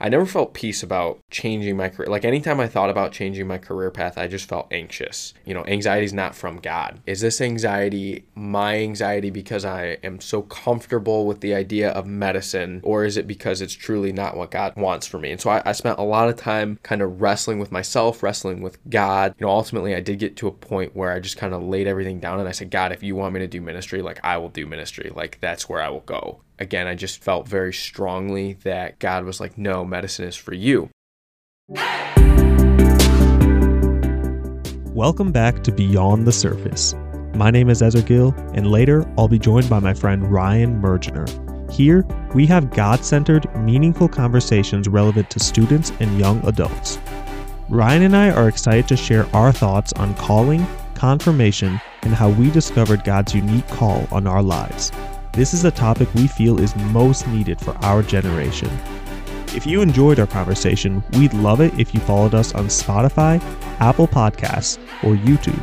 I never felt peace about changing my career. Like anytime I thought about changing my career path, I just felt anxious. You know, anxiety is not from God. Is this anxiety my anxiety because I am so comfortable with the idea of medicine, or is it because it's truly not what God wants for me? And so I, I spent a lot of time kind of wrestling with myself, wrestling with God. You know, ultimately, I did get to a point where I just kind of laid everything down and I said, God, if you want me to do ministry, like I will do ministry. Like that's where I will go again, I just felt very strongly that God was like, no, medicine is for you. Welcome back to Beyond the Surface. My name is Ezra Gill, and later I'll be joined by my friend Ryan Mergener. Here, we have God centered, meaningful conversations relevant to students and young adults. Ryan and I are excited to share our thoughts on calling, confirmation, and how we discovered God's unique call on our lives. This is a topic we feel is most needed for our generation. If you enjoyed our conversation, we'd love it if you followed us on Spotify, Apple Podcasts, or YouTube.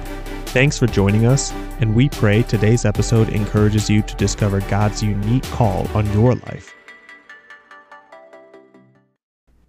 Thanks for joining us, and we pray today's episode encourages you to discover God's unique call on your life.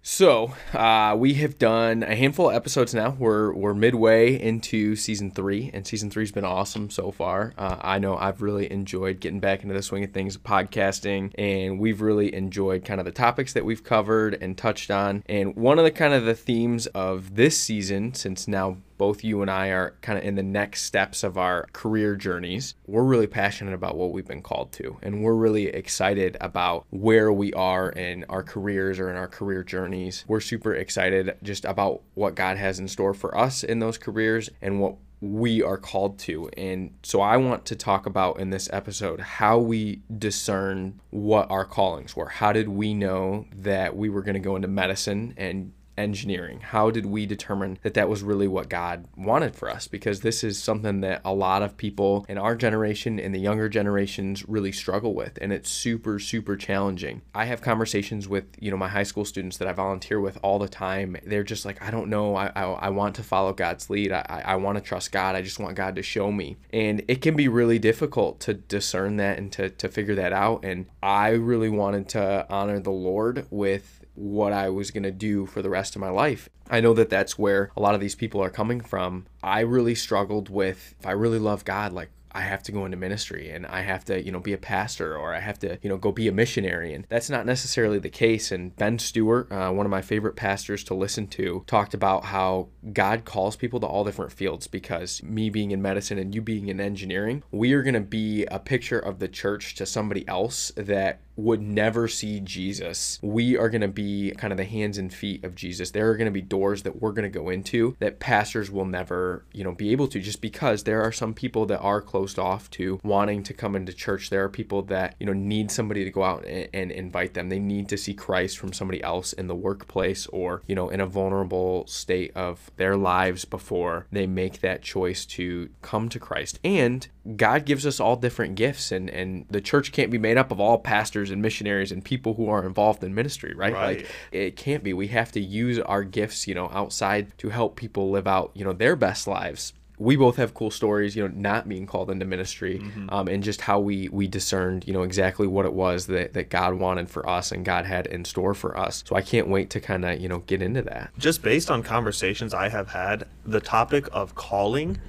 So uh, we have done a handful of episodes now. We're we're midway into season three, and season three's been awesome so far. Uh, I know I've really enjoyed getting back into the swing of things, podcasting, and we've really enjoyed kind of the topics that we've covered and touched on. And one of the kind of the themes of this season, since now both you and I are kind of in the next steps of our career journeys. We're really passionate about what we've been called to, and we're really excited about where we are in our careers or in our career journeys. We're super excited just about what God has in store for us in those careers and what we are called to. And so I want to talk about in this episode how we discern what our callings were. How did we know that we were going to go into medicine and engineering? How did we determine that that was really what God wanted for us? Because this is something that a lot of people in our generation and the younger generations really struggle with, and it's super, super challenging. I have conversations with you know my high school students that I volunteer with all the time. They're just like, I don't know, I I, I want to follow God's lead. I I want to trust God. I just want God to show me, and it can be really difficult to discern that and to to figure that out. And I really wanted to honor the Lord with what I was going to do for the rest of my life. I know that that's where a lot of these people are coming from. I really struggled with if I really love God, like I have to go into ministry and I have to, you know, be a pastor or I have to, you know, go be a missionary. And that's not necessarily the case. And Ben Stuart, uh, one of my favorite pastors to listen to, talked about how God calls people to all different fields because me being in medicine and you being in engineering, we are going to be a picture of the church to somebody else that would never see Jesus. We are going to be kind of the hands and feet of Jesus. There are going to be doors that we're going to go into that pastors will never, you know, be able to just because there are some people that are closed off to wanting to come into church. There are people that, you know, need somebody to go out and, and invite them. They need to see Christ from somebody else in the workplace or, you know, in a vulnerable state of their lives before they make that choice to come to Christ. And God gives us all different gifts and and the church can't be made up of all pastors and missionaries and people who are involved in ministry, right? right? Like it can't be. We have to use our gifts, you know, outside to help people live out, you know, their best lives we both have cool stories, you know, not being called into ministry, mm-hmm. um, and just how we we discerned, you know, exactly what it was that, that God wanted for us and God had in store for us. So I can't wait to kind of, you know, get into that. Just based on conversations I have had, the topic of calling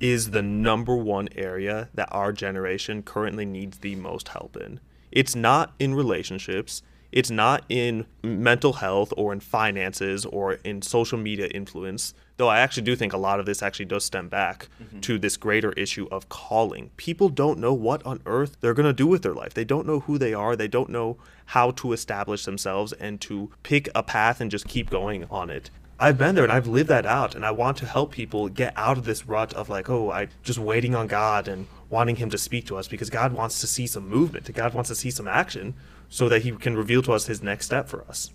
is the number one area that our generation currently needs the most help in. It's not in relationships, it's not in mental health or in finances or in social media influence, though I actually do think a lot of this actually does stem back mm-hmm. to this greater issue of calling. People don't know what on earth they're going to do with their life. They don't know who they are, they don't know how to establish themselves and to pick a path and just keep going on it. I've been there and I've lived that out and I want to help people get out of this rut of like, oh, I just waiting on God and wanting him to speak to us because God wants to see some movement. God wants to see some action so that he can reveal to us his next step for us.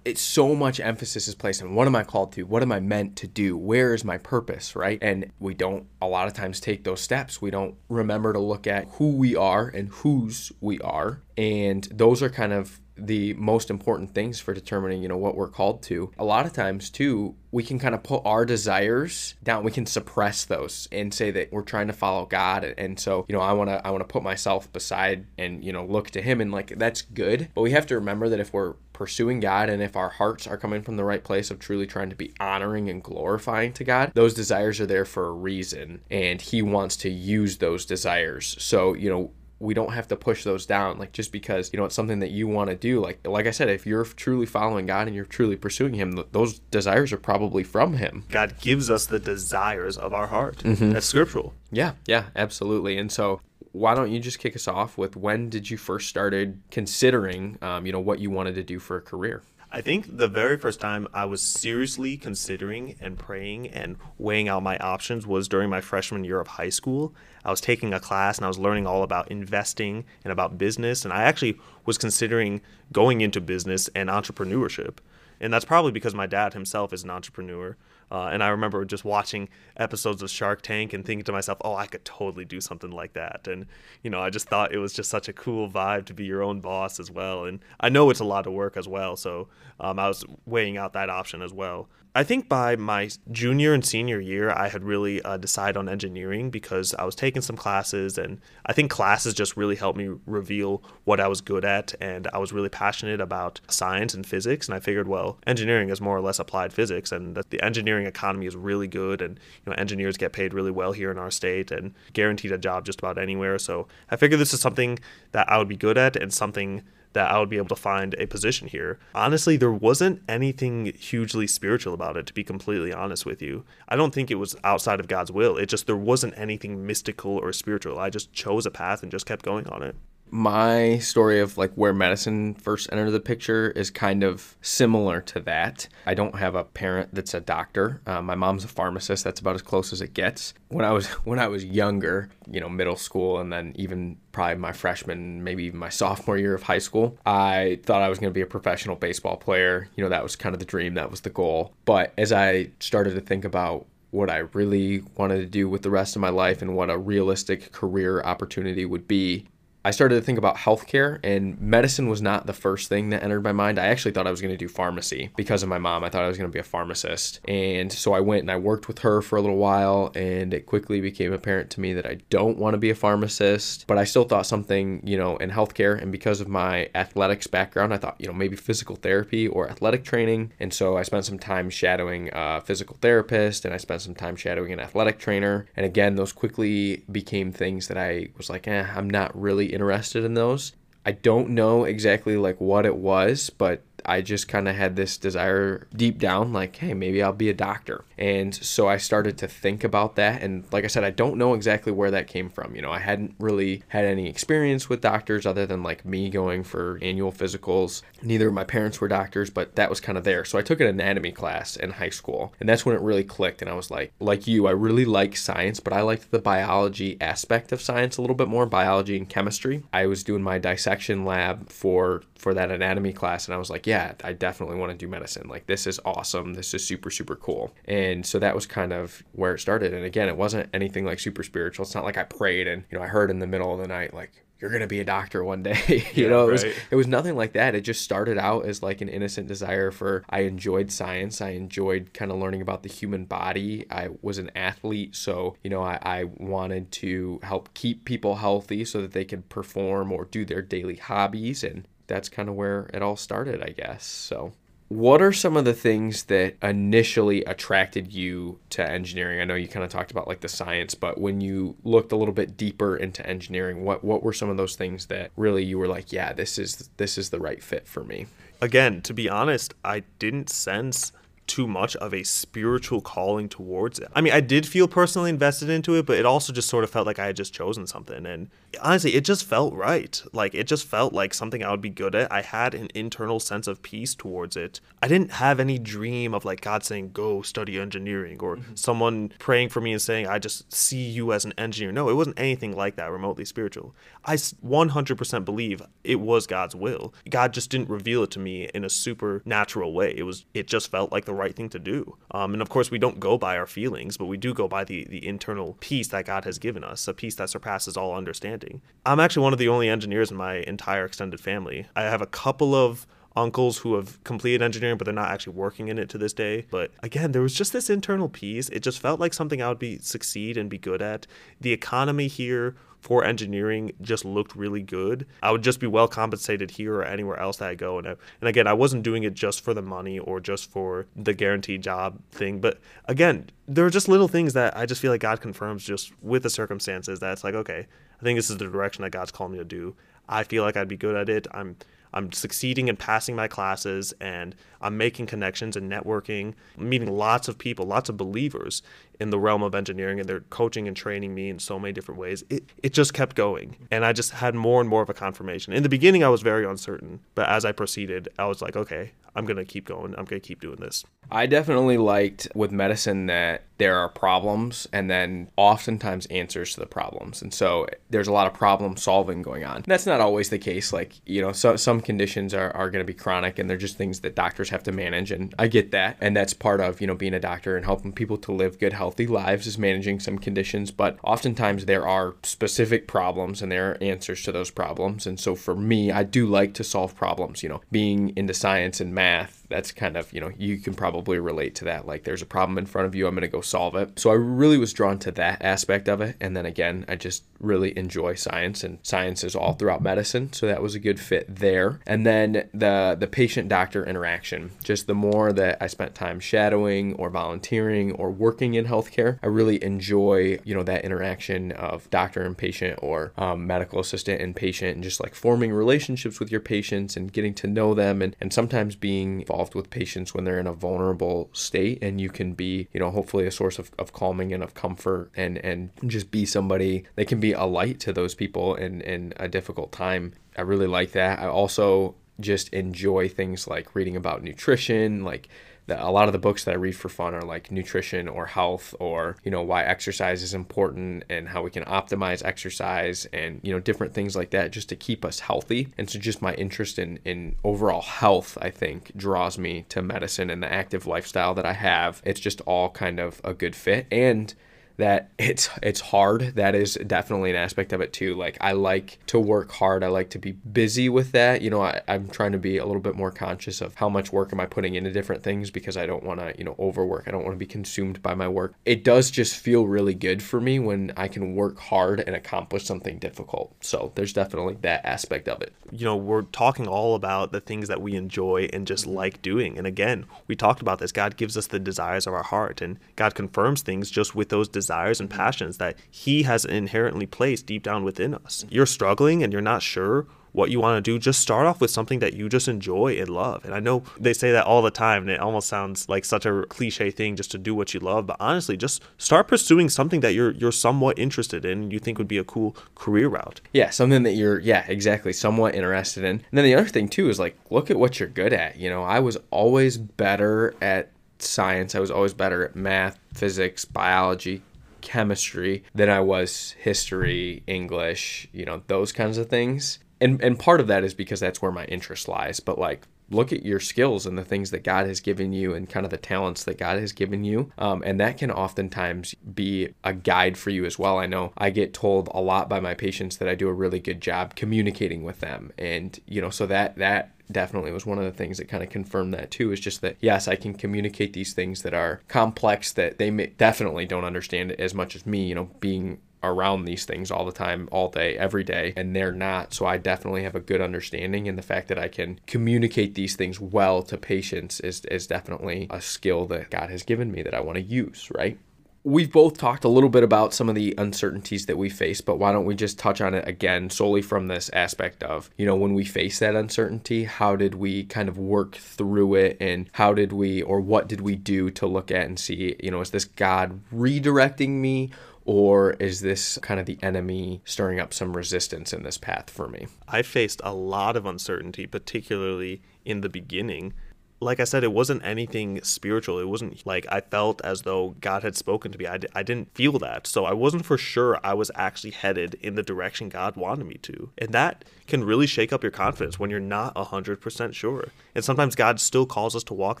It's so much emphasis is placed on what am I called to? What am I meant to do? Where is my purpose, right? And we don't a lot of times take those steps. We don't remember to look at who we are and whose we are. And those are kind of the most important things for determining you know what we're called to. A lot of times too we can kind of put our desires down. We can suppress those and say that we're trying to follow god. And so you know i want to i want to put myself beside and you know look to him. And like that's good. But we have to remember that if we're pursuing God and if our hearts are coming from the right place of truly trying to be honoring and glorifying to God, those desires are there for a reason. And He wants to use those desires. So, you know, we don't have to push those down like just because you know it's something that you want to do like like i said if you're truly following god and you're truly pursuing him th- those desires are probably from him God gives us the desires of our heart. Mm-hmm. That's scriptural. yeah yeah absolutely and so why don't you just kick us off with when did you first started considering um, you know what you wanted to do for a career I think the very first time I was seriously considering and praying and weighing out my options was during my freshman year of high school. I was taking a class and I was learning all about investing and about business. And I actually was considering going into business and entrepreneurship. And that's probably because my dad himself is an entrepreneur. Uh, and I remember just watching episodes of Shark Tank and thinking to myself, oh, I could totally do something like that. And, you know, I just thought it was just such a cool vibe to be your own boss as well. And I know it's a lot of work as well. So um, I was weighing out that option as well. I think by my junior and senior year, I had really uh, decided on engineering because I was taking some classes, and I think classes just really helped me reveal what I was good at. And I was really passionate about science and physics, and I figured, well, engineering is more or less applied physics, and that the engineering economy is really good, and you know, engineers get paid really well here in our state, and guaranteed a job just about anywhere. So I figured this is something that I would be good at, and something that I would be able to find a position here. Honestly, there wasn't anything hugely spiritual about it, to be completely honest with you. I don't think it was outside of God's will. It just, there wasn't anything mystical or spiritual. I just chose a path and just kept going on it. My story of like where medicine first entered the picture is kind of similar to that. I don't have a parent that's a doctor. Uh, my mom's a pharmacist. That's about as close as it gets. When I was when I was younger, you know, middle school, and then even probably my freshman, maybe even my sophomore year of high school, I thought I was going to be a professional baseball player. You know, that was kind of the dream. That was the goal. But as I started to think about what I really wanted to do with the rest of my life and what a realistic career opportunity would be, I started to think about healthcare, and medicine was not the first thing that entered my mind. I actually thought I was going to do pharmacy because of my mom. I thought I was going to be a pharmacist. And so I went and I worked with her for a little while, and it quickly became apparent to me that I don't want to be a pharmacist, but I still thought something, you know, in healthcare. And because of my athletics background, I thought, you know, maybe physical therapy or athletic training. And so I spent some time shadowing a physical therapist, and I spent some time shadowing an athletic trainer. And again, those quickly became things that I was like, eh, I'm not really interested in those. I don't know exactly like what it was, but I just kind of had this desire deep down, like, hey, maybe I'll be a doctor. And so I started to think about that. And like I said, I don't know exactly where that came from. You know, I hadn't really had any experience with doctors other than like me going for annual physicals. Neither of my parents were doctors, but that was kind of there. So I took an anatomy class in high school. And that's when it really clicked. And I was like, like you, I really like science, but I liked the biology aspect of science a little bit more, biology and chemistry. I was doing my dissection lab for for that anatomy class and I was like, yeah, I definitely want to do medicine. Like this is awesome. This is super super cool. And so that was kind of where it started. And again, it wasn't anything like super spiritual. It's not like I prayed and you know, I heard in the middle of the night like you're gonna be a doctor one day. you Yeah, know, it was it was nothing like that. It just started out as like an innocent desire for I enjoyed science. I enjoyed kind of learning about the human body. I was an athlete, so you know, I, I wanted to help keep people healthy so that they could perform or do their daily hobbies and that's kind of where it all started, I guess. So what are some of the things that initially attracted you to engineering? I know you kind of talked about like the science, but when you looked a little bit deeper into engineering, what what were some of those things that really you were like, yeah, this is this is the right fit for me? Again, to be honest, I didn't sense too much of a spiritual calling towards it. I mean, I did feel personally invested into it, but it also just sort of felt like I had just chosen something. And honestly, it just felt right. Like, it just felt like something I would be good at. I had an internal sense of peace towards it. I didn't have any dream of like God saying, go study engineering or someone praying for me and saying, I just see you as an engineer. No, it wasn't anything like that remotely spiritual. I 100% believe it was God's will. God just didn't reveal it to me in a supernatural way. It was, it just felt like the right thing to do. Um, and of course, we don't go by our feelings, but we do go by the, the internal peace that God has given us, a peace that surpasses all understanding. I'm actually one of the only engineers in my entire extended family. I have a couple of uncles who have completed engineering, but they're not actually working in it to this day. But again, there was just this internal peace. It just felt like something I would be succeed and be good at. The economy here for engineering just looked really good, I would just be well compensated here or anywhere else that I go. And I, and again, I wasn't doing it just for the money or just for the guaranteed job thing. But again, there are just little things that I just feel like God confirms just with the circumstances. That it's like, okay, I think this is the direction that God's called me to do. I feel like I'd be good at it. I'm I'm succeeding in passing my classes and I'm making connections and networking, meeting lots of people, lots of believers in the realm of engineering, and they're coaching and training me in so many different ways. It, it just kept going. And I just had more and more of a confirmation. In the beginning, I was very uncertain, but as I proceeded, I was like, okay, I'm going to keep going. I'm going to keep doing this. I definitely liked with medicine that there are problems and then oftentimes answers to the problems. And so there's a lot of problem solving going on. That's not always the case. Like, you know, so, some conditions are, are going to be chronic and they're just things that doctors have to manage. And I get that. And that's part of, you know, being a doctor and helping people to live good, healthy lives is managing some conditions. But oftentimes there are specific problems and there are answers to those problems. And so for me, I do like to solve problems, you know, being into science and math that's kind of, you know, you can probably relate to that. Like there's a problem in front of you, I'm going to go solve it. So I really was drawn to that aspect of it. And then again, I just really enjoy science and science is all throughout medicine. So that was a good fit there. And then the the patient doctor interaction, just the more that I spent time shadowing or volunteering or working in healthcare, I really enjoy, you know, that interaction of doctor and patient or um, medical assistant and patient and just like forming relationships with your patients and getting to know them and, and sometimes being with patients when they're in a vulnerable state and you can be you know hopefully a source of, of calming and of comfort and and just be somebody that can be a light to those people in in a difficult time. I really like that. I also just enjoy things like reading about nutrition like a lot of the books that I read for fun are like nutrition or health or, you know, why exercise is important and how we can optimize exercise and, you know, different things like that just to keep us healthy. And so just my interest in, in overall health, I think, draws me to medicine and the active lifestyle that I have. It's just all kind of a good fit. And that it's it's hard. That is definitely an aspect of it too. Like I like to work hard. I like to be busy with that. You know, I, I'm trying to be a little bit more conscious of how much work am I putting into different things because I don't want to, you know, overwork. I don't want to be consumed by my work. It does just feel really good for me when I can work hard and accomplish something difficult. So there's definitely that aspect of it. You know, we're talking all about the things that we enjoy and just mm-hmm. like doing. And again, we talked about this. God gives us the desires of our heart and God confirms things just with those desires desires and mm-hmm. passions that He has inherently placed deep down within us. You're struggling and you're not sure what you want to do, just start off with something that you just enjoy and love. And I know they say that all the time, and it almost sounds like such a cliche thing just to do what you love. But honestly, just start pursuing something that you're you're somewhat interested in and you think would be a cool career route. Yeah, something that you're yeah, exactly, somewhat interested in. And then the other thing too is like look at what you're good at. You know, I was always better at science. I was always better at math, physics, biology, chemistry than I was history, English, you know, those kinds of things. And and part of that is because that's where my interest lies, but like look at your skills and the things that God has given you and kind of the talents that God has given you. Um, and that can oftentimes be a guide for you as well. I know I get told a lot by my patients that I do a really good job communicating with them. And, you know, so that, that definitely was one of the things that kind of confirmed that too is just that yes i can communicate these things that are complex that they may, definitely don't understand as much as me you know being around these things all the time, all day, every day, and they're not. So I definitely have a good understanding, and the fact that I can communicate these things well to patients is, is definitely a skill that God has given me that I want to use, right? We've both talked a little bit about some of the uncertainties that we face, but why don't we just touch on it again solely from this aspect of, you know, when we face that uncertainty, how did we kind of work through it and how did we or what did we do to look at and see, you know, is this God redirecting me or is this kind of the enemy stirring up some resistance in this path for me? I faced a lot of uncertainty, particularly in the beginning. Like I said, it wasn't anything spiritual. It wasn't like I felt as though God had spoken to me. I d- I didn't feel that. So I wasn't for sure I was actually headed in the direction God wanted me to. And that can really shake up your confidence when you're not 100% sure. And sometimes God still calls us to walk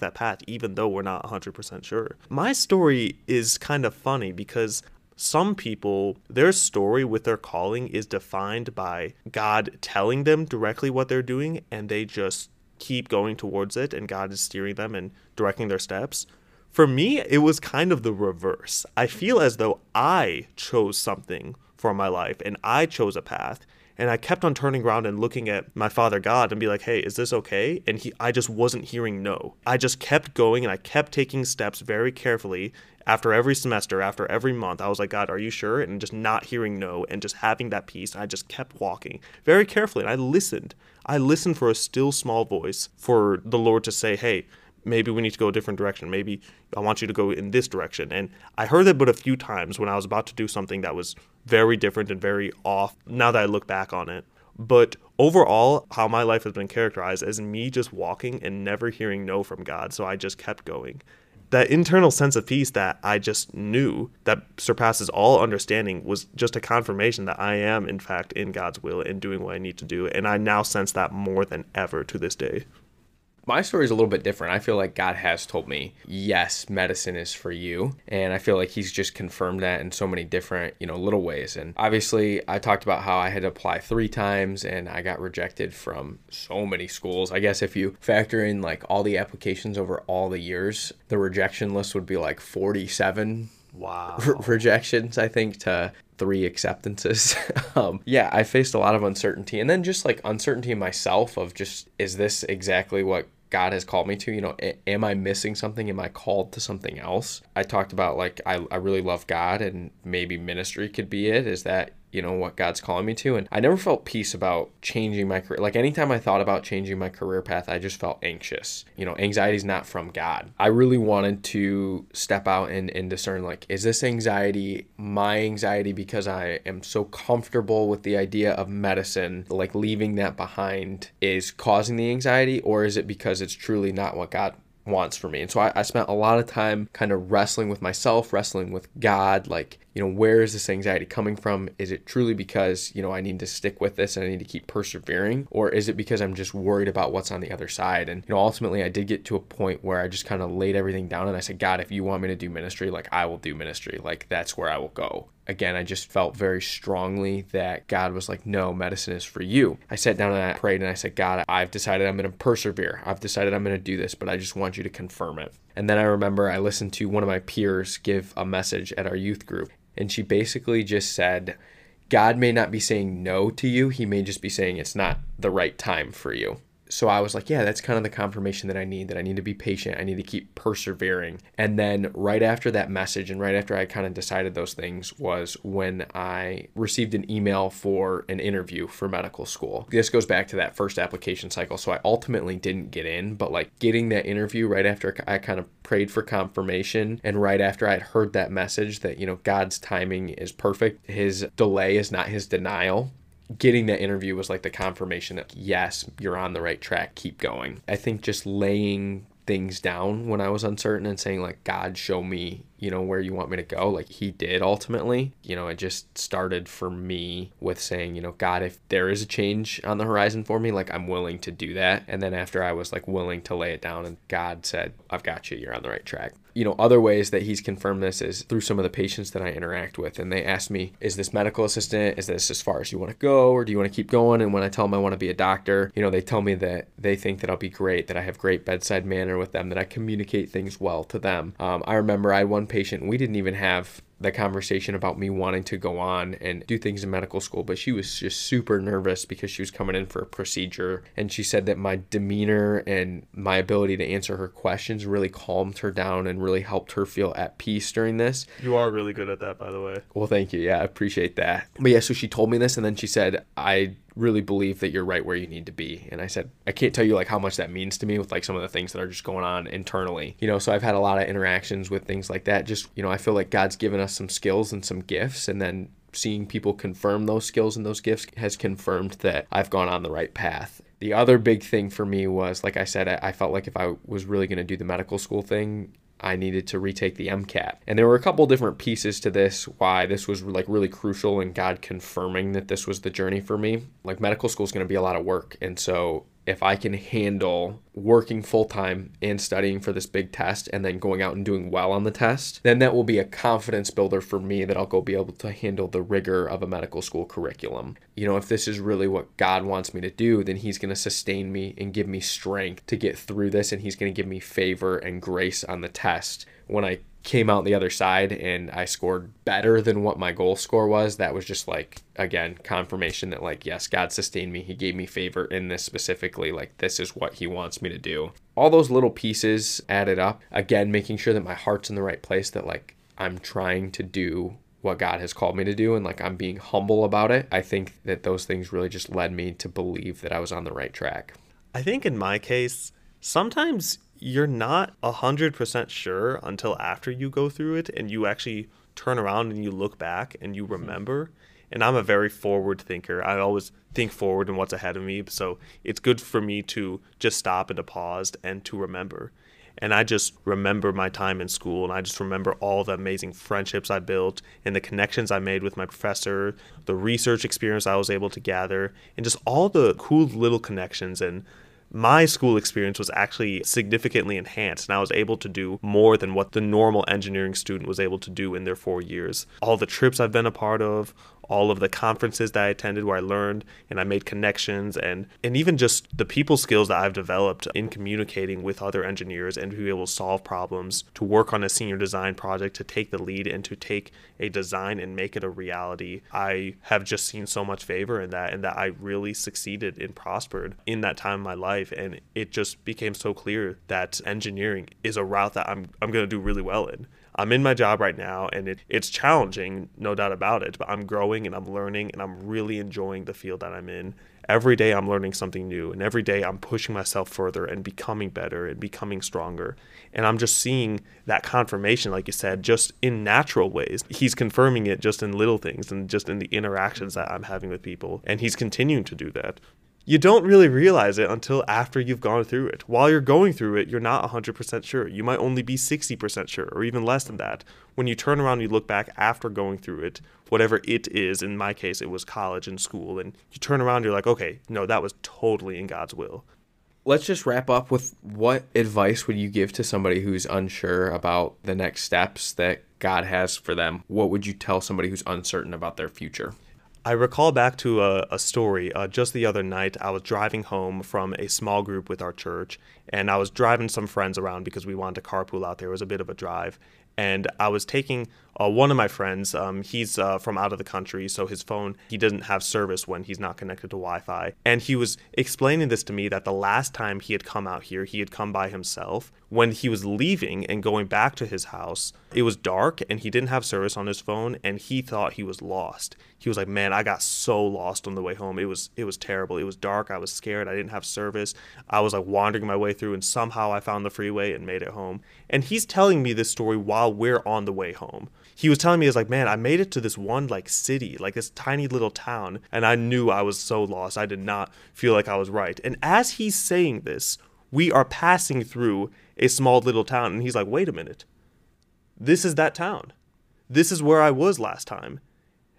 that path, even though we're not 100% sure. My story is kind of funny because some people, their story with their calling is defined by God telling them directly what they're doing, and they just keep going towards it, and God is steering them and directing their steps. For me, it was kind of the reverse. I feel as though I chose something for my life and I chose a path and I kept on turning around and looking at my father God and be like, "Hey, is this okay?" And he I just wasn't hearing no. I just kept going and I kept taking steps very carefully after every semester, after every month. I was like, "God, are you sure?" And just not hearing no and just having that peace. I just kept walking very carefully and I listened. I listened for a still small voice for the Lord to say, "Hey, maybe we need to go a different direction. Maybe I want you to go in this direction. And I heard that but a few times when I was about to do something that was very different and very off now that I look back on it. But overall, how my life has been characterized as me just walking and never hearing no from God. So I just kept going. That internal sense of peace that I just knew that surpasses all understanding was just a confirmation that I am, in fact, in God's will and doing what I need to do. And I now sense that more than ever to this day my story is a little bit different. I feel like God has told me, yes, medicine is for you. And I feel like He's just confirmed that in so many different, you know, little ways. And obviously, I talked about how I had to apply three times and I got rejected from so many schools. I guess if you factor in like all the applications over all the years, the rejection list would be like 47 wow re- rejections i think to three acceptances um, yeah i faced a lot of uncertainty and then just like uncertainty in myself of just is this exactly what God has called me to. You know, am I missing something? Am I called to something else? I talked about like I, I really love God and maybe ministry could be it. Is that you know what God's calling me to and I never felt peace about changing my career. Like anytime I thought about changing my career path I just felt anxious. You know anxiety is not from God. I really wanted to step out and, and discern like is this anxiety my anxiety because I am so comfortable with the idea of medicine? Like leaving that behind is causing the anxiety or is it because it's truly not what God wants for me. And so I, I, spent a lot of time kind of wrestling with myself, wrestling with God, like, you know, where is this anxiety coming from? Is it truly because, you know, I need to stick with this and I need to keep persevering? Or is it because I'm just worried about what's on the other side? And, you know, ultimately I did get to a point where I just kind of laid everything down and I said, God, if you want me to do ministry, like I will do ministry. Like that's where I will go again, I just felt very strongly that God was like, no, medicine is for you. I sat down and I prayed and I said, God, I've decided I'm going to persevere. I've decided I'm going to do this, but I just want you to confirm it. And then I remember I listened to one of my peers give a message at our youth group, and she basically just said, God may not be saying no to you, He may just be saying it's not the right time for you so I was like, yeah, that's kind of the confirmation that I need, that I need to be patient. I need to keep persevering. And then right after that message and right after I kind of decided those things was when I received an email for an interview for medical school. This goes back to that first application cycle. So I ultimately didn't get in, but like getting that interview right after I kind of prayed for confirmation and right after I'd heard that message that, you know, God's timing is perfect, his delay is not his denial getting that interview was like the confirmation that yes, you're on the right track, keep going. I think just laying things down when I was uncertain and saying like God show me, you know, where you want me to go, like he did ultimately. You know, it just started for me with saying, you know, God, if there is a change on the horizon for me, like I'm willing to do that. And then after I was like willing to lay it down and God said, I've got you, you're on the right track you know, other ways that he's confirmed this is through some of the patients that I interact with. And they ask me, is this medical assistant? Is this as far as you want to go? Or do you want to keep going? And when I tell them I want to be a doctor, you know, they tell me that they think that I'll be great, that I have great bedside manner with them, that I communicate things well to them. Um, I remember I had one patient, we didn't even have the conversation about me wanting to go on and do things in medical school, but she was just super nervous because she was coming in for a procedure. And she said that my demeanor and my ability to answer her questions really calmed her down and really helped her feel at peace during this. You are really good at that, by the way. Well, thank you. Yeah, I appreciate that. But yeah, so she told me this, and then she said, I really believe that you're right where you need to be. And I said, I can't tell you like how much that means to me with like some of the things that are just going on internally. You know, so I've had a lot of interactions with things like that. Just, you know, I feel like God's given us some skills and some gifts and then seeing people confirm those skills and those gifts has confirmed that I've gone on the right path. The other big thing for me was, like I said, I, felt like if I was really going to do the medical school thing, I needed to retake the MCAT. And there were a couple different pieces to this why this was like really crucial and God confirming that this was the journey for me. Like medical school is going to be a lot of work. And so if I can handle working full time and studying for this big test and then going out and doing well on the test, then that will be a confidence builder for me that I'll go be able to handle the rigor of a medical school curriculum. You know, if this is really what God wants me to do, then He's going to sustain me and give me strength to get through this, and He's going to give me favor and grace on the test when I came out the other side and I scored better than what my goal score was, that was just like, again, confirmation that, like, yes, God sustained me. He gave me favor in this specifically. Like, this is what He wants me to do. All those little pieces added up. Again, making sure that my heart's in the right place, that, like, I'm trying to do what God has called me to do and like I'm being humble about it. I think that those things really just led me to believe that I was on the right track. I think in my case, sometimes you're not 100% sure until after you go through it and you actually turn around and you look back and you mm-hmm. remember. And I'm a very forward thinker. I always think forward and what's ahead of me. So it's good for me to just stop and to pause and to remember. And I just remember my time in school and I just remember all the amazing friendships I built and the connections I made with my professor, the research experience I was able to gather, and just all the cool little connections and my school experience was actually significantly enhanced and I was able to do more than what the normal engineering student was able to do in their four years. All the trips I've been a part of, all of the conferences that I attended where I learned and I made connections and and even just the people skills that I've developed in communicating with other engineers and to be able to solve problems, to work on a senior design project, to take the lead and to take a design and make it a reality. I have just seen so much favor in that and that I really succeeded and prospered in that time of my life and it just became so clear that engineering is a route that I'm I'm going to do really well in. I'm in my job right now and it, it's challenging, no doubt about it, but I'm growing and I'm learning and I'm really enjoying the field that I'm in. Every day I'm learning something new and every day I'm pushing myself further and becoming better and becoming stronger. And I'm just seeing that confirmation, like you said, just in natural ways. He's confirming it just in little things and just in the interactions that I'm having with people. And he's continuing to do that you don't really realize it until after you've gone through it. While you're going through it, you're not 100% sure. You might only be 60% sure or even less than that. When you turn around and you look back after going through it, whatever it is, in my case, it was college and school, and you turn around, you're like, okay, no, that was totally in God's will. Let's just wrap up with what advice would you give to somebody who's unsure about the next steps that God has for them? What would you tell somebody who's uncertain about their future? I recall back to a, a story. Uh, just the other night, I was driving home from a small group with our church, and I was driving some friends around because we wanted to carpool out there. It was a bit of a drive. And I was taking uh, one of my friends, um, he's uh, from out of the country, so his phone, he doesn't have service when he's not connected to Wi Fi. And he was explaining this to me that the last time he had come out here, he had come by himself. When he was leaving and going back to his house, it was dark and he didn't have service on his phone and he thought he was lost. He was like, "Man, I got so lost on the way home. It was it was terrible. It was dark. I was scared. I didn't have service. I was like wandering my way through and somehow I found the freeway and made it home." And he's telling me this story while we're on the way home he was telling me, was like, man, I made it to this one like city, like this tiny little town, and I knew I was so lost. I did not feel like I was right. And as he's saying this, we are passing through a small little town, and he's like, wait a minute. This is that town. This is where I was last time.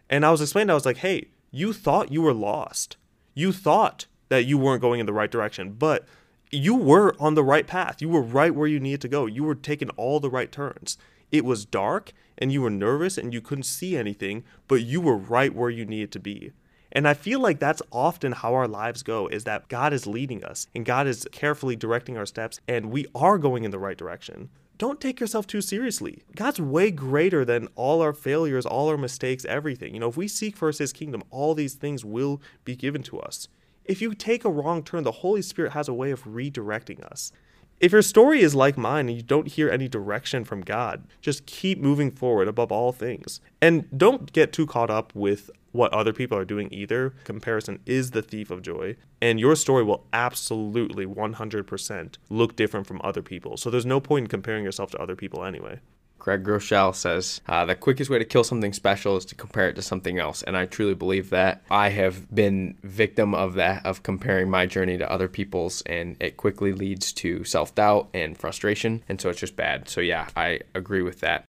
And I was explaining, I was like, hey, you thought you were lost. You thought that you weren't going in the right direction, but you were on the right path. You were right where you needed to go. You were taking all the right turns. It was dark and you were nervous and you couldn't see anything, but you were right where you needed to be. And I feel like that's often how our lives go is that God is leading us and God is carefully directing our steps and we are going in the right direction. Don't take yourself too seriously. God's way greater than all our failures, all our mistakes, everything. You know, if we seek first his kingdom, all these things will be given to us. If you take a wrong turn, the Holy Spirit has a way of redirecting us. If your story is like mine and you don't hear any direction from God, just keep moving forward above all things. And don't get too caught up with what other people are doing either. Comparison is the thief of joy. And your story will absolutely 100% look different from other people. So there's no point in comparing yourself to other people anyway. Craig Groeschel says uh, the quickest way to kill something special is to compare it to something else, and I truly believe that. I have been victim of that, of comparing my journey to other people's, and it quickly leads to self doubt and frustration, and so it's just bad. So yeah, I agree with that.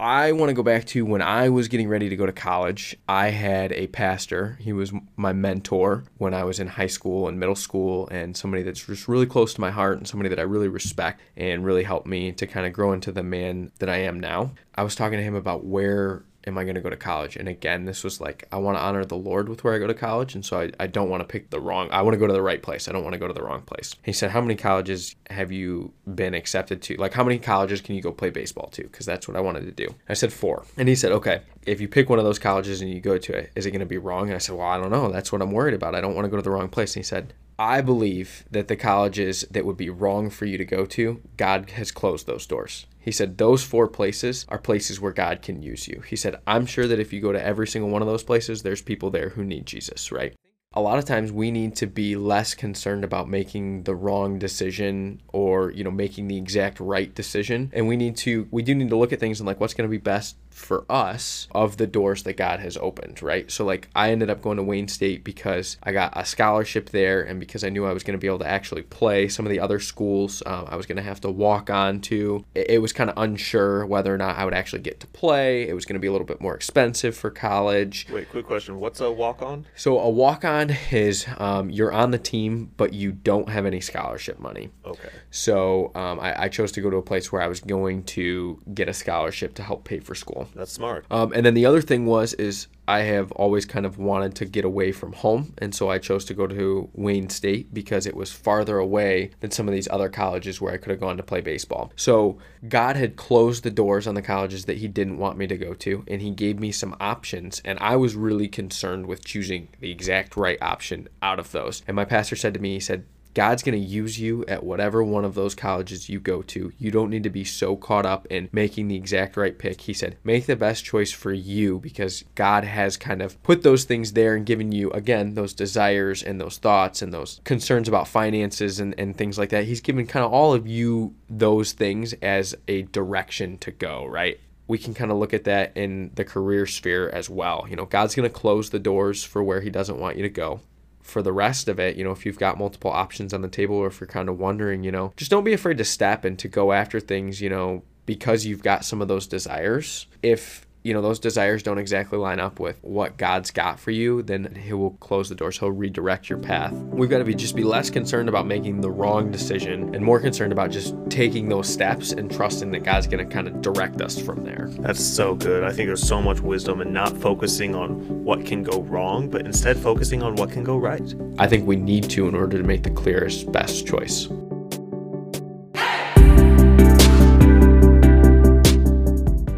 I want to go back to when I was getting ready to go to college. I had a pastor. He was my mentor when I was in high school and middle school, and somebody that's just really close to my heart and somebody that I really respect and really helped me to kind of grow into the man that I am now. I was talking to him about where am I going to go to college? And again, this was like, I want to honor the Lord with where I go to college. And so I, I don't want to pick the wrong, I want to go to the right place. I don't want to go to the wrong place. He said, How many colleges have you been accepted to? Like, how many colleges can you go play baseball to? Because that's what I wanted to do. I said, Four. And he said, Okay, if you pick one of those colleges and you go to it, is it going to be wrong? And I said, Well, I don't know. That's what I'm worried about. I don't want to go to the wrong place. And he said, I believe that the colleges that would be wrong for you to go to, God has closed those doors. He said those four places are places where God can use you. He said, I'm sure that if you go to every single one of those places, there's people there who need Jesus, right? a lot of times we need to be less concerned about making the wrong decision or you know making the exact right decision and we need to we do need to look at things and like what's going to be best for us of the doors that God has opened, right? So like I ended up going to Wayne State because I got a scholarship there and because I knew I was going to be able to actually play some of the other schools um, I was going to have to walk on to. It, it was kind of unsure whether or not I would actually get to play. It was going to be a little bit more expensive for college. Wait, quick question. What's a walk on? So a walk on is um, you're on the team, but you don't have any scholarship money. Okay. So um, I, I chose to go to a place where I was going to get a scholarship to help pay for school. That's smart. Um, and then the other thing was is I have always kind of wanted to get away from home, and so I chose to go to Wayne State because it was farther away than some of these other colleges where I could have gone to play baseball. So God had closed the doors on the colleges that He didn't want me to go to, and He gave me some options, and I was really concerned with choosing the exact right option out of those. And my pastor said to me, he said, God's going to use you at whatever one of those colleges you go to. You don't need to be so caught up in making the exact right pick. He said, make the best choice for you because God has kind of put those things there and given you, again, those desires and those thoughts and those concerns about finances and, and things like that. He's given kind of all of you those things as a direction to go, right? we can kind of look at that in the career sphere as well. You know, God's going to close the doors for where He doesn't want you to go for the rest of it, you know, if you've got multiple options on the table or if you're kind of wondering, you know, just don't be afraid to step and to go after things, you know, because you've got some of those desires. If you know those desires don't exactly line up with what God's got for you, then He will close the doors. He'll redirect your path. We've got to be just be less concerned about making the wrong decision and more concerned about just taking those steps and trusting that God's going to kind of direct us from there. That's so good. I think there's so much wisdom in not focusing on what can go wrong, but instead focusing on what can go right. I think we need to in order to make the clearest, best choice.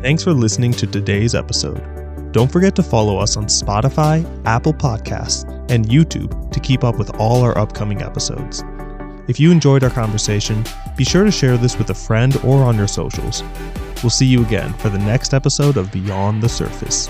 Thanks for listening to today's episode. Don't forget to follow us on Spotify, Apple Podcasts, and YouTube to keep up with all our upcoming episodes. If you enjoyed our conversation, be sure to share this with a friend or on your socials. We'll see you again for the next episode of Beyond the Surface.